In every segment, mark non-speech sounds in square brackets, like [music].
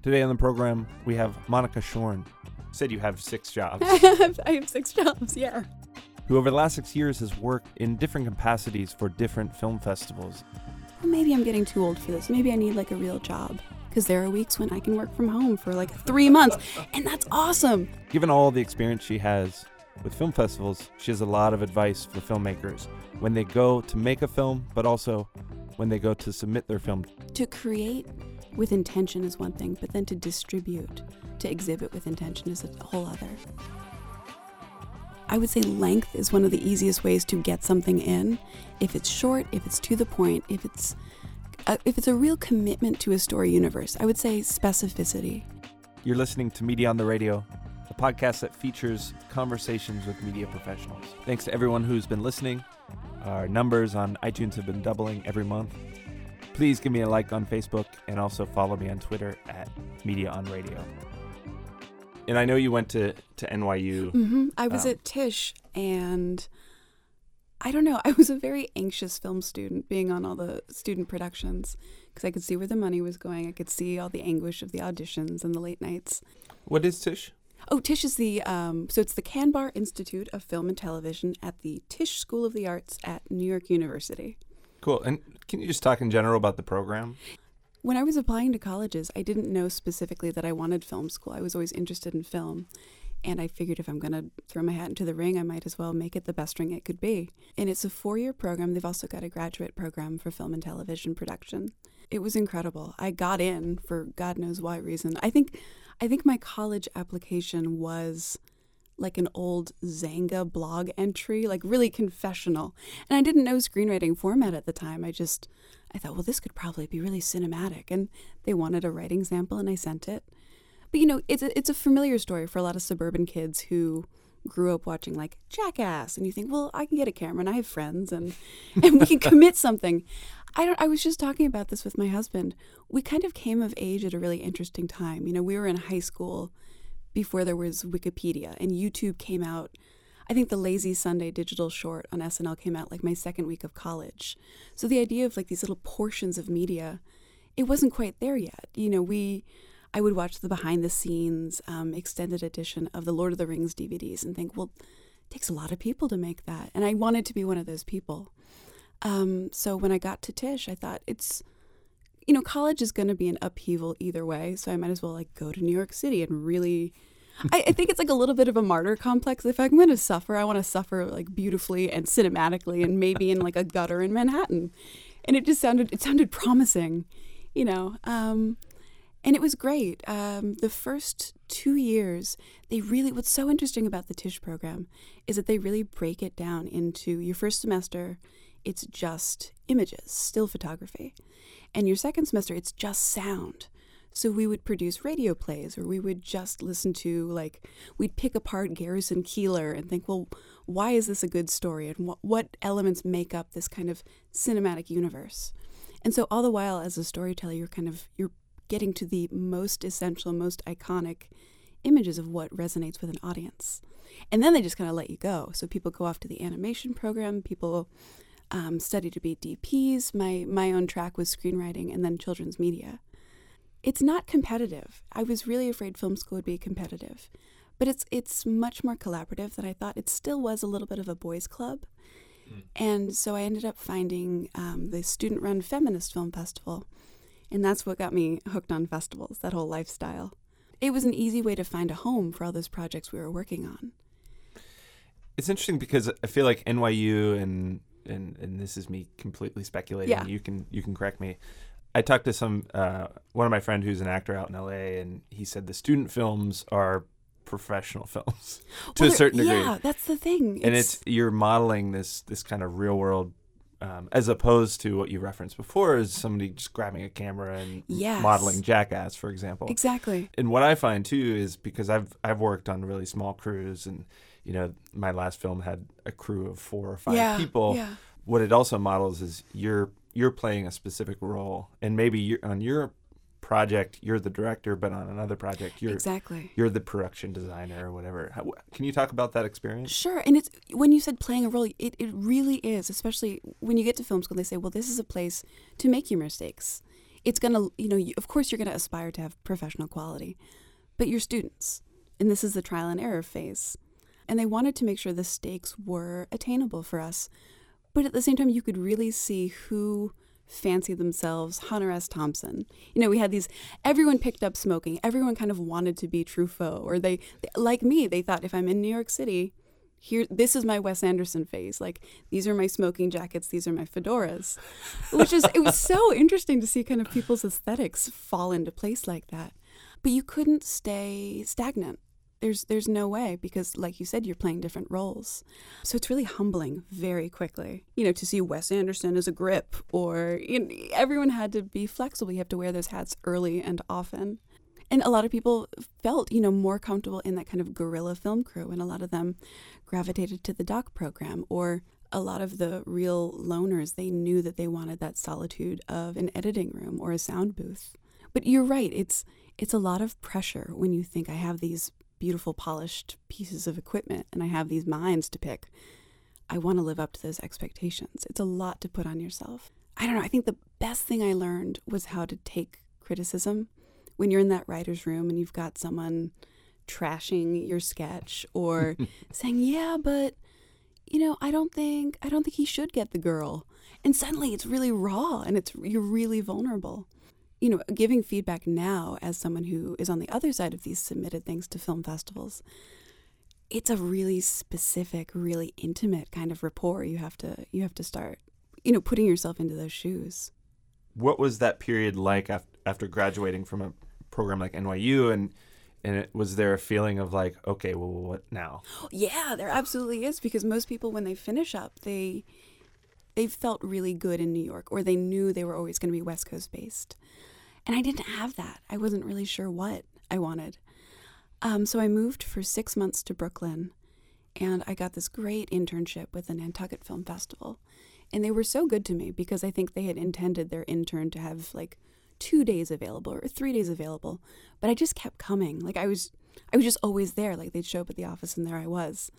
Today on the program, we have Monica Shorn. Said you have six jobs. [laughs] I have, I have six jobs, yeah. who over the last six years has worked in different capacities for different film festivals. Well, maybe I'm getting too old for this. Maybe I need like a real job. Because there are weeks when I can work from home for like three months, and that's awesome. Given all the experience she has with film festivals, she has a lot of advice for filmmakers when they go to make a film, but also when they go to submit their film. To create with intention is one thing, but then to distribute, to exhibit with intention is a whole other. I would say length is one of the easiest ways to get something in. If it's short, if it's to the point, if it's uh, if it's a real commitment to a story universe, I would say specificity. You're listening to Media on the Radio, a podcast that features conversations with media professionals. Thanks to everyone who's been listening. Our numbers on iTunes have been doubling every month. Please give me a like on Facebook and also follow me on Twitter at Media on Radio. And I know you went to, to NYU. hmm I was Um, at Tisch, and I don't know. I was a very anxious film student, being on all the student productions, because I could see where the money was going. I could see all the anguish of the auditions and the late nights. What is Tisch? Oh, Tisch is the um, so it's the Kanbar Institute of Film and Television at the Tisch School of the Arts at New York University. Cool. And can you just talk in general about the program? When I was applying to colleges, I didn't know specifically that I wanted film school. I was always interested in film. And I figured if I'm going to throw my hat into the ring, I might as well make it the best ring it could be. And it's a four year program. They've also got a graduate program for film and television production. It was incredible. I got in for God knows why reason. I think, I think my college application was like an old Xanga blog entry, like really confessional. And I didn't know screenwriting format at the time. I just, I thought, well, this could probably be really cinematic. And they wanted a writing sample, and I sent it. But you know, it's a, it's a familiar story for a lot of suburban kids who grew up watching like Jackass, and you think, well, I can get a camera, and I have friends, and [laughs] and we can commit something. I don't. I was just talking about this with my husband. We kind of came of age at a really interesting time. You know, we were in high school before there was Wikipedia, and YouTube came out. I think the Lazy Sunday digital short on SNL came out like my second week of college. So the idea of like these little portions of media, it wasn't quite there yet. You know, we, I would watch the behind the scenes um, extended edition of the Lord of the Rings DVDs and think, well, it takes a lot of people to make that. And I wanted to be one of those people. Um, so when I got to Tisch, I thought it's, you know, college is going to be an upheaval either way. So I might as well like go to New York City and really. [laughs] I, I think it's like a little bit of a martyr complex. If I'm going to suffer, I want to suffer like beautifully and cinematically, and maybe in like a gutter in Manhattan. And it just sounded it sounded promising, you know. Um, and it was great. Um, the first two years, they really, what's so interesting about the Tisch program is that they really break it down into your first semester, it's just images, still photography. And your second semester, it's just sound. So we would produce radio plays, or we would just listen to, like, we'd pick apart Garrison Keillor and think, well, why is this a good story? And what, what elements make up this kind of cinematic universe? And so all the while, as a storyteller, you're kind of, you're getting to the most essential, most iconic images of what resonates with an audience. And then they just kind of let you go. So people go off to the animation program, people um, study to be DPs. My, my own track was screenwriting and then children's media. It's not competitive. I was really afraid film school would be competitive, but it's it's much more collaborative than I thought. It still was a little bit of a boys' club, and so I ended up finding um, the student-run feminist film festival, and that's what got me hooked on festivals. That whole lifestyle. It was an easy way to find a home for all those projects we were working on. It's interesting because I feel like NYU and and and this is me completely speculating. Yeah. You can you can correct me. I talked to some uh, one of my friend who's an actor out in LA, and he said the student films are professional [laughs] films to Well, a certain degree, Yeah, that's the thing. and it's you're modeling this this kind of real world. Um, as opposed to what you referenced before, is somebody just grabbing a camera and Yes. modeling Jackass, for example. exactly. and what I find too is because I've I've worked on really small crews, and you know my last film had a crew of four or five yeah, people. Yeah. What it also models is you're you're playing a specific role, and maybe you're, on your project you're the director, but on another project you're Exactly. you're the production designer or whatever. How, can you talk about that experience? Sure. And it's when you said playing a role, it, it really is, especially when you get to film school, they say, well, this is a place to make your mistakes. it's to, you know, you, of course you're going to aspire to have professional quality, but you're students. And this is the trial and error phase. And they wanted to make sure the stakes were attainable for us. But at the same time, you could really see who fancy themselves Hunter S. Thompson. You know, we had these, everyone picked up smoking. Everyone kind of wanted to be Truffaut, or they, like me, they thought if I'm in New York City, here, this is my Wes Anderson phase. Like, these are my smoking jackets, these are my fedoras. Which is, it was so interesting to see kind of people's aesthetics fall into place like that. But you couldn't stay stagnant there's there's no way because like you said you're playing different roles. So it's really humbling very quickly you know to see wes anderson as a grip or you know, everyone had to be flexible. You have to wear those hats early and often. And a lot of people felt you know more comfortable in that kind of guerrilla film crew and a lot of them gravitated to the doc program or a lot of the real loners they knew that they wanted that solitude of an editing room or a sound booth. But you're right it's it's a lot of pressure when you think i have these beautiful, polished pieces of equipment and I have these minds to pick, I want to live up to those expectations. It's a lot to put on yourself. I don't know. I think the best thing I learned was how to take criticism when you're in that writer's room and you've got someone trashing your sketch or [laughs] saying, yeah, but you know, I don't think I don't think he should get the girl. And suddenly it's really raw and it's you're really vulnerable you know, giving feedback now as someone who is on the other side of these submitted things to film festivals, it's a really specific, really intimate kind of rapport you have to you have to start, you know, putting yourself into those shoes. What was that period like after, after graduating from a program like NYU and and it, was there a feeling of like, okay, well, what now? Yeah, there absolutely is because most people when they finish up, they they felt really good in New York or they knew they were always going to be West Coast based. And I didn't have that. I wasn't really sure what I wanted. Um, so I moved for six months to Brooklyn and I got this great internship with the Nantucket Film Festival. And they were so good to me because I think they had intended their intern to have like two days available or three days available. But I just kept coming. Like I was I was just always there. Like they'd show up at the office and there I was.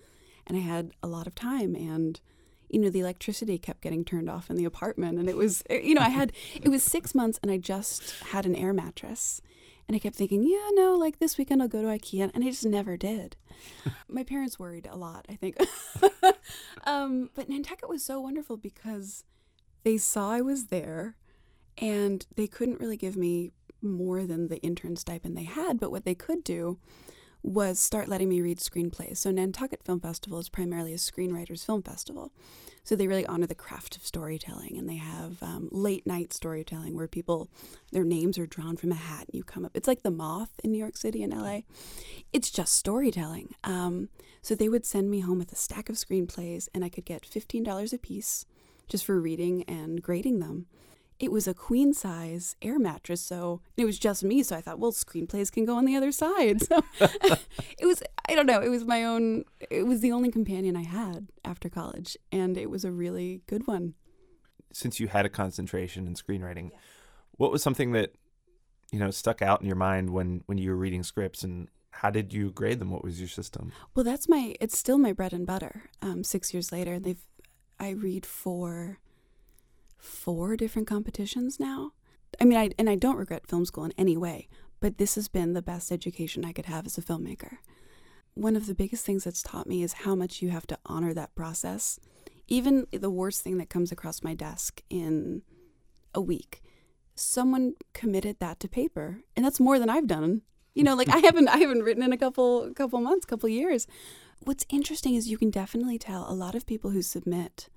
And I had a lot of time and you know, the electricity kept getting turned off in the apartment. And it was, eh, you know, I had, it was six months and I just had an air mattress. And I kept thinking, yeah, no, like this weekend I'll go to IKEA. And I just never did. [laughs] My parents worried a lot, I think. [laughs] um, but Nantucket was so wonderful because they saw I was there and they couldn't really give me more than the intern stipend they had. But what they could do was start letting me read screenplays. So Nantucket Film Festival is primarily a screenwriters film festival. So they really honor the craft of storytelling, and they have um, late night storytelling where people, their names are drawn from a hat, and you come up. It's like the Moth in New York City and LA. It's just storytelling. Um, so they would send me home with a stack of screenplays, and I could get fifteen dollars a piece just for reading and grading them it was a queen size air mattress, so it was just me. So I thought, well, screenplays can go on the other side. [laughs] So it was, I don't know, it was my own, it was the only companion I had after college, and it was a really good one. Since you had a concentration in screenwriting, yeah. what was something that you know stuck out in your mind when when you were reading scripts, and how did you grade them? What was your system? Well, that's my, it's still my bread and butter. Um, six years later, they've, I read for four different competitions now. I mean, I, and I don't regret film school in any way, but this has been the best education I could have as a filmmaker. One of the biggest things that's taught me is how much you have to honor that process. Even the worst thing that comes across my desk in a week, someone committed that to paper, and that's more than I've done. You know, like I haven't I haven't written in a couple couple months, couple years. What's interesting is you can definitely tell a lot of people who submit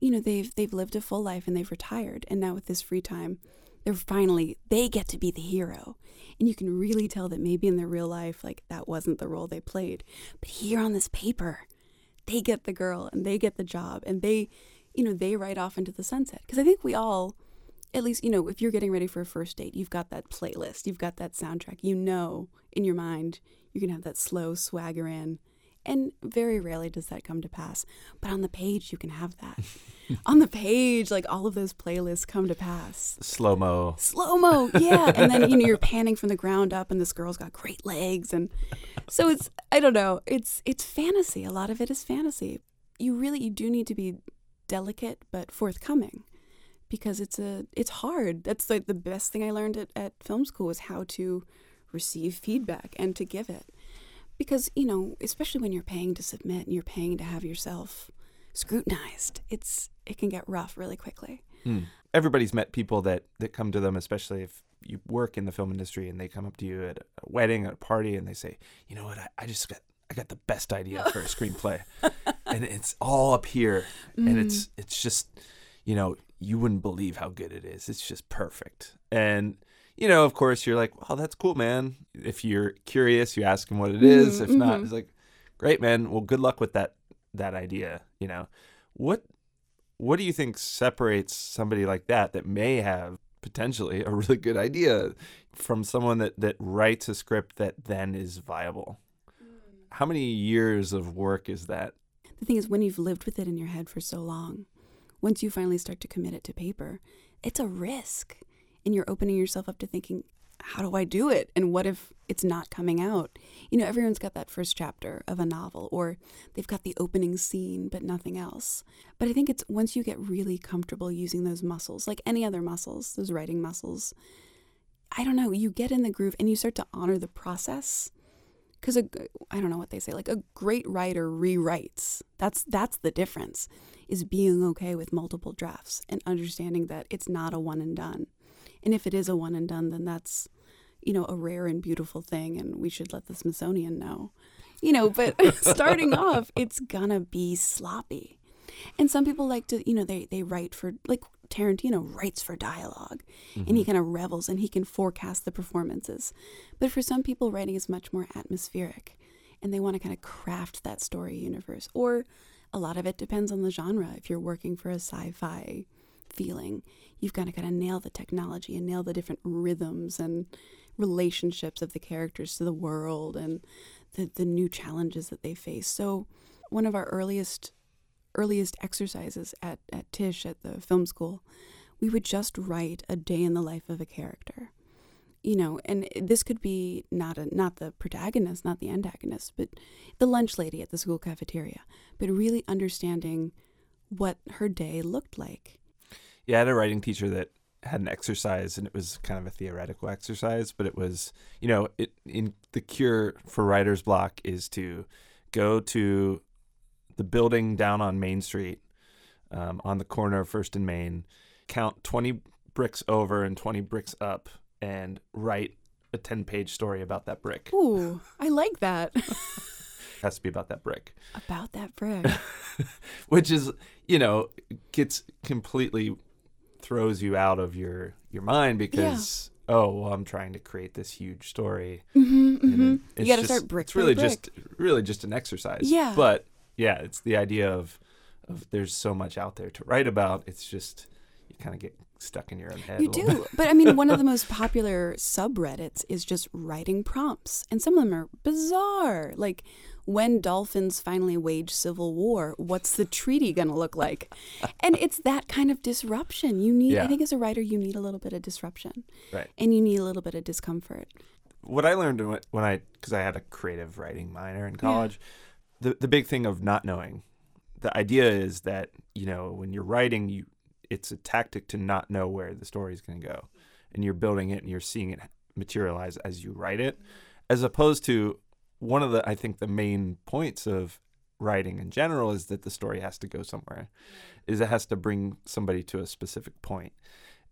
you know they've they've lived a full life and they've retired. And now with this free time they're finally they get to be the hero. And you can really tell that maybe in their real life like that wasn't the role they played. But here on this paper they get the girl and they get the job and they you know they ride off into the sunset. Because i think we all at least you know if you're getting ready for a first date you've got that playlist you've got that soundtrack. You know in your mind you can have that slow swagger in and very rarely does that come to pass. But on the page, you can have that. [laughs] on the page, like all of those playlists come to pass. Slow mo. Slow mo, yeah. and then you know you're panning from the ground up, and this girl's got great legs, and so it's I don't know. It's it's fantasy. A lot of it is fantasy. You really you do need to be delicate but forthcoming because it's a it's hard. That's like the best thing I learned at, at film school was how to receive feedback and to give it. Because, you know, especially when you're paying to submit and you're paying to have yourself scrutinized, it's it can get rough really quickly. Hmm. Everybody's met people that that come to them, especially if you work in the film industry and they come up to you at a wedding, at a party, and they say, "You know what? I, I just got I got the best idea for a screenplay, [laughs] and it's all up here, mm. and it's it's just, you know, you wouldn't believe how good it is. It's just perfect." And you know, of course, you're like, "Well, that's cool, man." If you're curious, you ask him what it is. Mm-hmm. If not, mm-hmm. it's like, "Great, man. Well, good luck with that that idea." You know, what what do you think separates somebody like that that may have potentially a really good idea from someone that, that writes a script that then is viable? Mm. How many years of work is that? The thing is, when you've lived with it in your head for so long, once you finally start to commit it to paper, it's a risk. And you're opening yourself up to thinking, how do I do it? And what if it's not coming out? You know, everyone's got that first chapter of a novel, or they've got the opening scene, but nothing else. But I think it's once you get really comfortable using those muscles, like any other muscles, those writing muscles, I don't know, you get in the groove and you start to honor the process. Because I don't know what they say, like a great writer rewrites. That's that's the difference, is being okay with multiple drafts and understanding that it's not a one and done. And if it is a one and done, then that's, you know, a rare and beautiful thing, and we should let the Smithsonian know. You know, but [laughs] starting off, it's gonna be sloppy. And some people like to, you know, they, they write for, like Tarantino writes for dialog mm-hmm. and he mm-hmm. kind of revels and he can forecast the performances. But for some people, writing is much more atmospheric and they want to kind of craft that story universe. Or a lot of it depends on the genre. If you're working for a sci fi feeling. You've got to kind of nail the technology and nail the different rhythms and relationships of the characters to the world and the, the new challenges that they face. So one of our earliest earliest exercises at, at Tisch at the film school, we would just write a day in the life of a character. You know, and this could be not a not the protagonist, not the antagonist, but the lunch lady at the school cafeteria, but really understanding what her day looked like yeah, I had a writing teacher that had an exercise and it was kind of a theoretical exercise, but it was, you know, it in the cure for writer's block is to go to the building down on Main Street, um, on the corner of First and Main, count 20 bricks over and 20 bricks up, and write a 10 page story about that brick. Ooh, I like that. [laughs] has to be about that brick. About that [laughs] brick. Which is, you know, gets completely throws you out of your your mind because yeah. oh well I'm trying to create this huge story. Mm-hmm, mm-hmm. You got to start brick. It's really brick. just really just an exercise. Yeah. But yeah, it's the idea of of there's so much out there to write about. It's just you kind of get stuck in your own head. You do. but I mean, one of the [laughs] most popular subreddits is just writing prompts, and some of them are bizarre. Like, when dolphins finally wage civil war, what's the treaty going to look like? and it's that kind of disruption. You need, yeah. I think, as a writer, you need a little bit of disruption. Right. And you need a little bit of discomfort. What I learned when I, because I had a creative writing minor in college, yeah. the, the big thing of not knowing. The idea is that, you know, when you're writing, you it's a tactic to not know where the story is going to go. And you're building it and you're seeing it materialize as you write it, as opposed to one of the I think the main points of writing in general is that the story has to go somewhere, is it has to bring somebody to a specific point.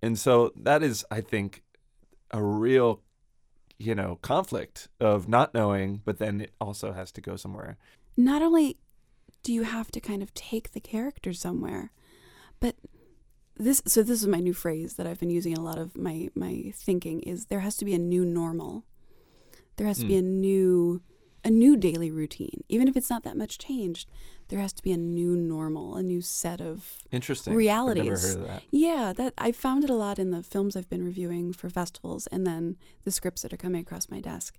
and so that is I think a real you know conflict of not knowing, but then it also has to go somewhere. Not only do you have to kind of take the character somewhere, but this so this is my new phrase that I've been using in a lot of my my thinking is there has to be a new normal. There has to be hmm. a new a new daily routine. Even if it's not that much changed, there has to be a new normal, a new set of interesting realities. That. Yeah, that I found it a lot in the films I've been reviewing for festivals and then the scripts that are coming across my desk.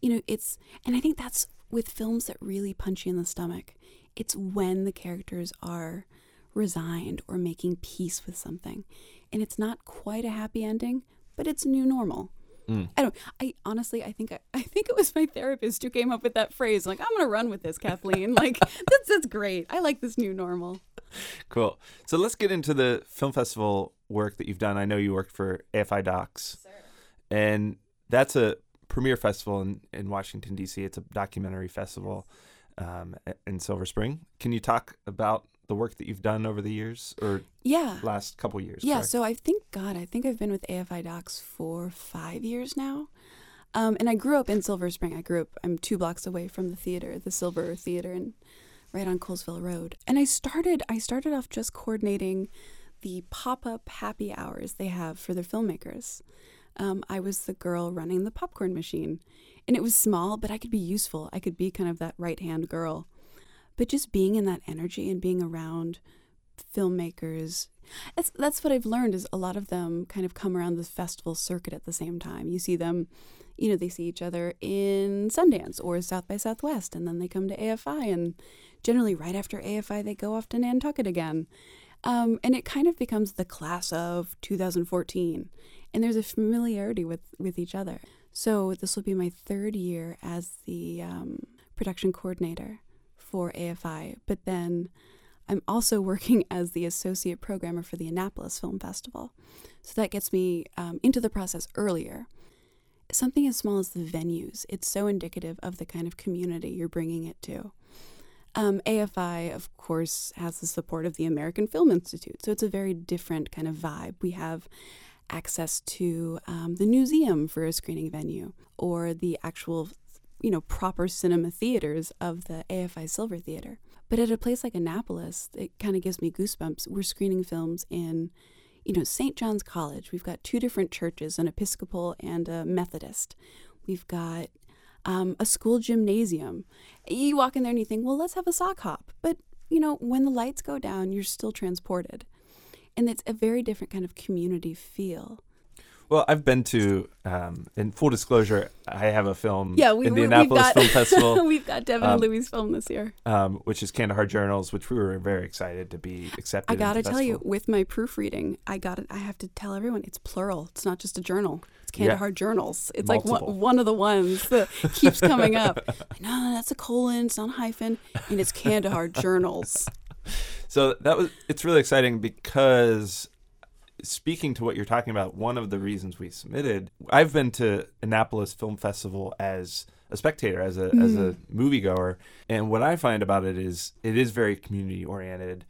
You know, it's and I think that's with films that really punch you in the stomach. It's when the characters are resigned or making peace with something. And it's not quite a happy ending, but it's new normal. Mm. I don't. I honestly, I think I, I, think it was my therapist who came up with that phrase. Like, I'm gonna run with this, Kathleen. [laughs] like, that's that's great. I like this new normal. cool. So let's get into the film festival work that you've done. I know you worked for AFI Docs, and that's a premier festival in, in Washington D.C. It's a documentary festival um, in Silver Spring. Can you talk about the work that you've done over the years or Yeah. last couple years? Yeah, correct? so I think God, I think I've been with AFI Docs for five years now. Um, and I grew up in Silver Spring. I grew up I'm two blocks away from the theater, the Silver Theater and right on Colesville Road. And I started I started off just coordinating the pop-up happy hours they have for their filmmakers. Um, I was the girl running the popcorn machine. And it was small, but I could be useful. I could be kind of that right hand girl. But just being in that energy and being around filmmakers that's that's what I've learned is a lot of them kind of come around the festival circuit at the same time. You see them, you know, they see each other in Sundance or South by Southwest, and then they come to AFI, and generally right after AFI they go off to Nantucket again, um, and it kind of becomes the class of 2014, and there's a familiarity with with each other. So this will be my third year as the um, production coordinator for AFI, but then. I'm also working [laughs] as the associate programmer for the Annapolis Film Festival. So that gets me um, into the process earlier. Something as small as the venues, it's so indicative of the kind of community you're bringing it to. Um, AFI, of course, has the support of the American Film Institute, so it's a very different kind of vibe. We have access to um, the museum for a screening venue or the actual you know proper cinema theaters of the AFI Silver Theater. But at a place like Annapolis, it kind of gives me goosebumps. We're screening films in, you know, St. John's College. We've got two different churches, an Episcopal and a Methodist. We've got um, a school gymnasium. You walk in there and you think, well, let's have a sock hop. But, you know, when the lights go down, you're still transported. And it's a very different kind of community feel. Well, I've been to, um, in full disclosure, I have a film Yeah, we, in the we, Annapolis we've got, Film Festival, [laughs] we've got Devin Um, and Louis' film this year. um, which is Kandahar Journals, which we were very excited to be accepted. I gotta tell you, with my proofreading, I got it. I have to tell everyone it's plural. It's not just a journal. It's Yeah. Kandahar journals. It's like one, one of the ones that [laughs] keeps coming up. [laughs] No, that's a colon. It's not a hyphen, and it's Kandahar journals. So that was it's really exciting because speaking to what you're talking about, one of the reasons we submitted, I've been to Annapolis Film Festival as a spectator, as a as a mm. moviegoer, and what I find about it is it is very community oriented.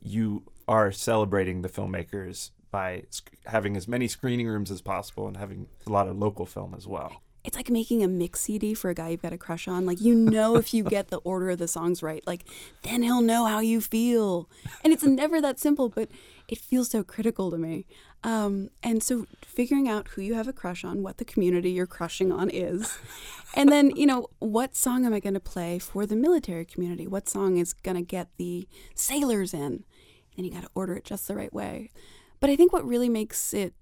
You are celebrating the filmmakers by sc- having as many screening rooms as possible and having a lot of local film as well. It's like making a mix CD for a guy you've got a crush on. Like you know, if you get the order of the songs right, like then he'll know how you feel. And it's never that simple, but it feels so critical to me. Um, and so figuring out who you have a crush on, what the community you're crushing on is, and then you know what song am I going to play for the military community? What song is going to get the sailors in? And you got to order it just the right way. But I think what really makes it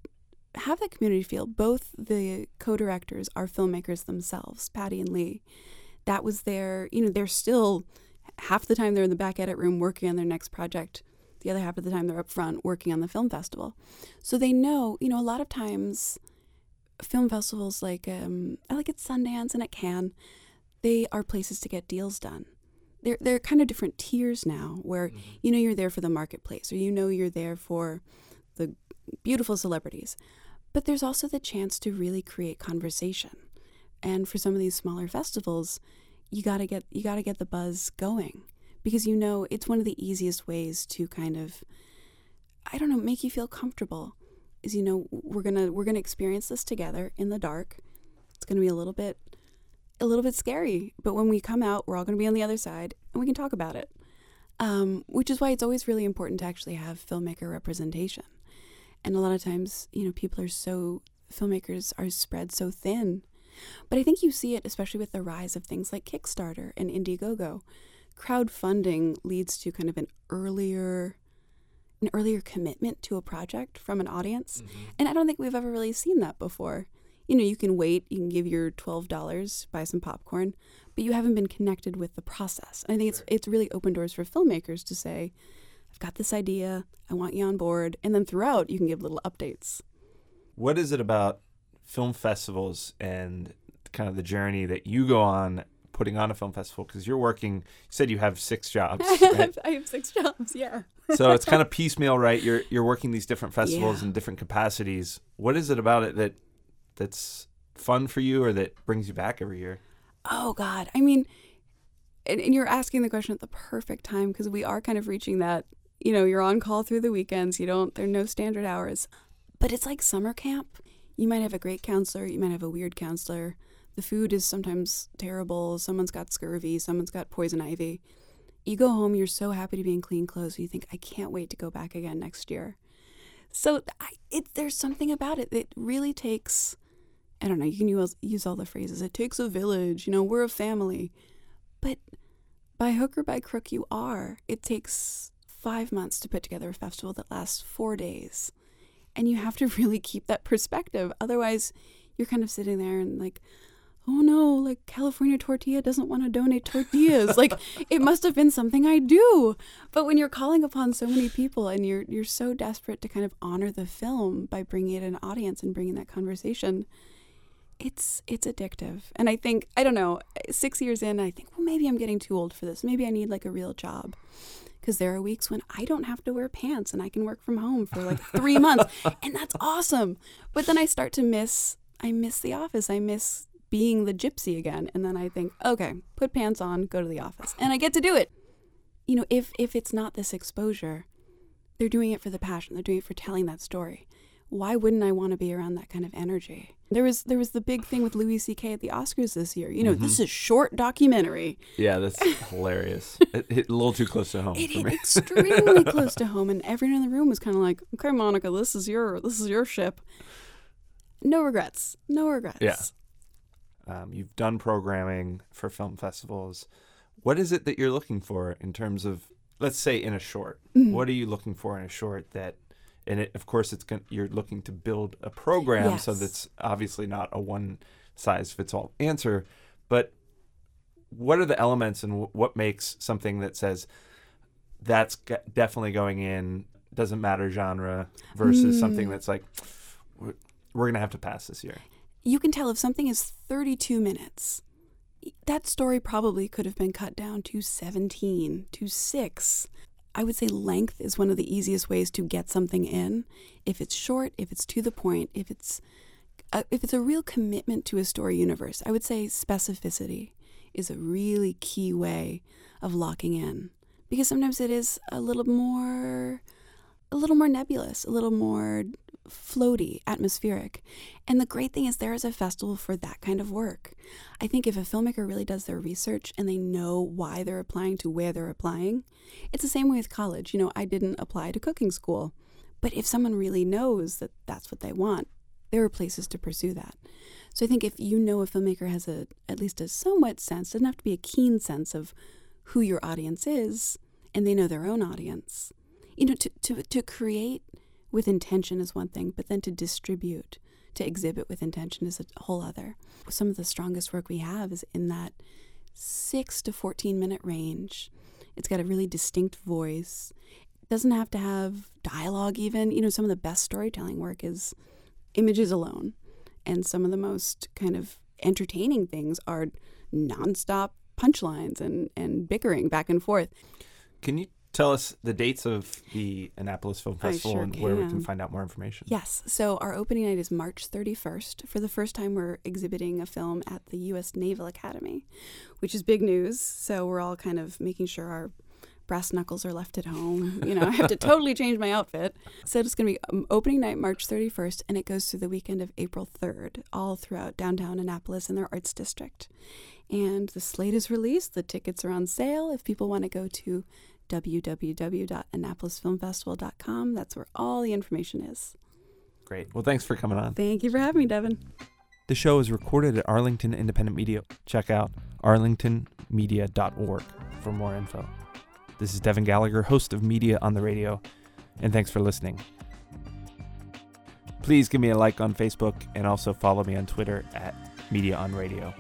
have that community feel. Both the co-directors are filmmakers themselves, Patty and Lee. That was their, you know, they're still half the time they're in the back edit room working on their next project. The other half of the time they're up front working on the film festival. So they know, you know, a lot of times film festivals like um I like at Sundance and at Cannes, they are places to get deals done. They're they're kind of different tiers now where you know you're there for the marketplace or you know you're there for the beautiful celebrities. But there's also the chance to really create conversation. And for some of these smaller festivals, you got to get you got to get the buzz going because you know it's one of the easiest ways to kind of I don't know, make you feel comfortable. Is you know, we're going to we're going to experience this together in the dark. It's going to be a little bit a little bit scary, but when we come out, we're all going to be on the other side and we can talk about it. Um, which is why it's always really important to actually have filmmaker representation. And a lot of times, you know, people are so, filmmakers are spread so thin. But I think you see it especially with the rise of things like Kickstarter and Indiegogo. Crowdfunding leads to kind of an earlier an earlier commitment to a project from an audience. Mm-hmm. And I don't think we've ever really seen that before. You know, you can wait, you can give your $12, buy some popcorn, but you haven't been connected with the process. And I think it's it's really open doors for filmmakers to say, I've got this idea, I want you on board, and then throughout you can give little updates. What is it about film festivals and kind of the journey that you go on putting on a film festival? Because you're working, you said you have six jobs. [laughs] I right? have- I have six jobs, yeah. so it's kind of piecemeal, right? You're you're working these different festivals Yeah. in different capacities. What is it about it that that's fun for you or that brings you back every year? Oh God. I mean, and, and you're asking the question at the perfect time because we are kind of reaching that. You know, you're on call through the weekends. You don't. There are no standard hours, but it's like summer camp. You might have a great counselor. You might have a weird counselor. The food is sometimes terrible. Someone's got scurvy. Someone's got poison ivy. You go home. You're so happy to be in clean clothes. You think, I can't wait to go back again next year. So I, it, there's something about it that really takes I don't know, you can use, use all the phrases. It takes a village, you know, we're a family. But by hook or by crook, you are. It takes five months to put together a festival that lasts four days. And you have to [laughs] really keep that perspective. Otherwise, you're kind of sitting there and like, oh no, like California Tortilla doesn't want to donate tortillas. like it must have been something I do. But when you're calling upon so many people and you're you're so desperate to kind of honor the film by bringing it an audience and bringing that conversation, it's it's addictive. And I think I don't know, 6 years in I think well maybe I'm getting too old for this. Maybe I need like a real job. Cuz there are weeks when I don't have to wear pants and I can work from home for like 3 months and that's awesome. But then I start to miss I miss the office. I miss being the gypsy again and then I think, okay, put pants on, go to the office. And I get to do it. You know, if if it's not this exposure, they're doing it for the passion. They're doing it for telling that story. Why wouldn't I want to be around that kind of energy? There was there was the big thing with Louis C.K. at the Oscars this year. You know, this mm-hmm. is a short documentary. Yeah, that's hilarious. [laughs] It hit a little too close to home It for hit me. extremely [laughs] close to home, and everyone in the room was kind of like, "Okay, Monica, this is your this is your ship." No regrets. No regrets. Yeah. Um, you've done programming for film festivals. What is it that you're looking for in terms of, let's say, in a short? Mm-hmm. What are you looking for in a short that, and it, of course, it's going you're looking to build a program, so that's obviously not a one size fits all answer. But what are the elements, and wh- what makes something that says that's g- definitely going in? Doesn't matter genre versus Mm. something that's like we're, we're gonna have to pass this year. You can tell if something is 32 minutes, that story probably could have been cut down to 17, to 6. I would say length is one of the easiest ways to get something in. If it's short, if it's to the point, if it's a, if it's a real commitment to a story universe, I would say specificity is a really key way of locking in because sometimes it is a little more a little more nebulous, a little more floaty, atmospheric. And the great thing is there is a festival for that kind of work. I think if a filmmaker really does their research and they know why they're applying to where they're applying, it's the same way with college. You know, I didn't apply to cooking school, but if someone really knows that that's what they want, there are places to pursue that. So I think if you know a filmmaker has a at least a somewhat sense, doesn't have to be a keen sense of who your audience is, and they know their own audience. You know, to, to, to create with intention is one thing, but then to distribute, to exhibit with intention is a whole other. Some of the strongest work we have is in that six to 14 minute range. It's got a really distinct voice. It doesn't have to have dialogue, even. You know, some of the best storytelling work is images alone. And some of the most kind of entertaining things are nonstop punchlines and, and bickering back and forth. Can you tell us the dates of the Annapolis Film Festival sure and where we can can. find out more information? Yes. So our opening night is March 31st. For the first time, we're exhibiting a film at the U.S. Naval Academy, which is big news. So we're all kind of making sure our brass knuckles are left at home. [laughs] You know, I have to totally change my outfit. So it's going to be um, opening night March 31st, and it goes through the weekend of April 3rd, all throughout downtown Annapolis and their arts district. And the slate is released. The tickets are on sale. If people want to go to www.annapolisfilmfestival.com, that's where all the information is. Great. Well, thanks for coming on. Thank you for having me, Devin. The show is recorded at Arlington Independent Media. Check out arlingtonmedia.org for more info. This is Devin Gallagher, host of Media on the Radio, and thanks for listening. Please give me a like on Facebook and also follow me on Twitter at Media on Radio.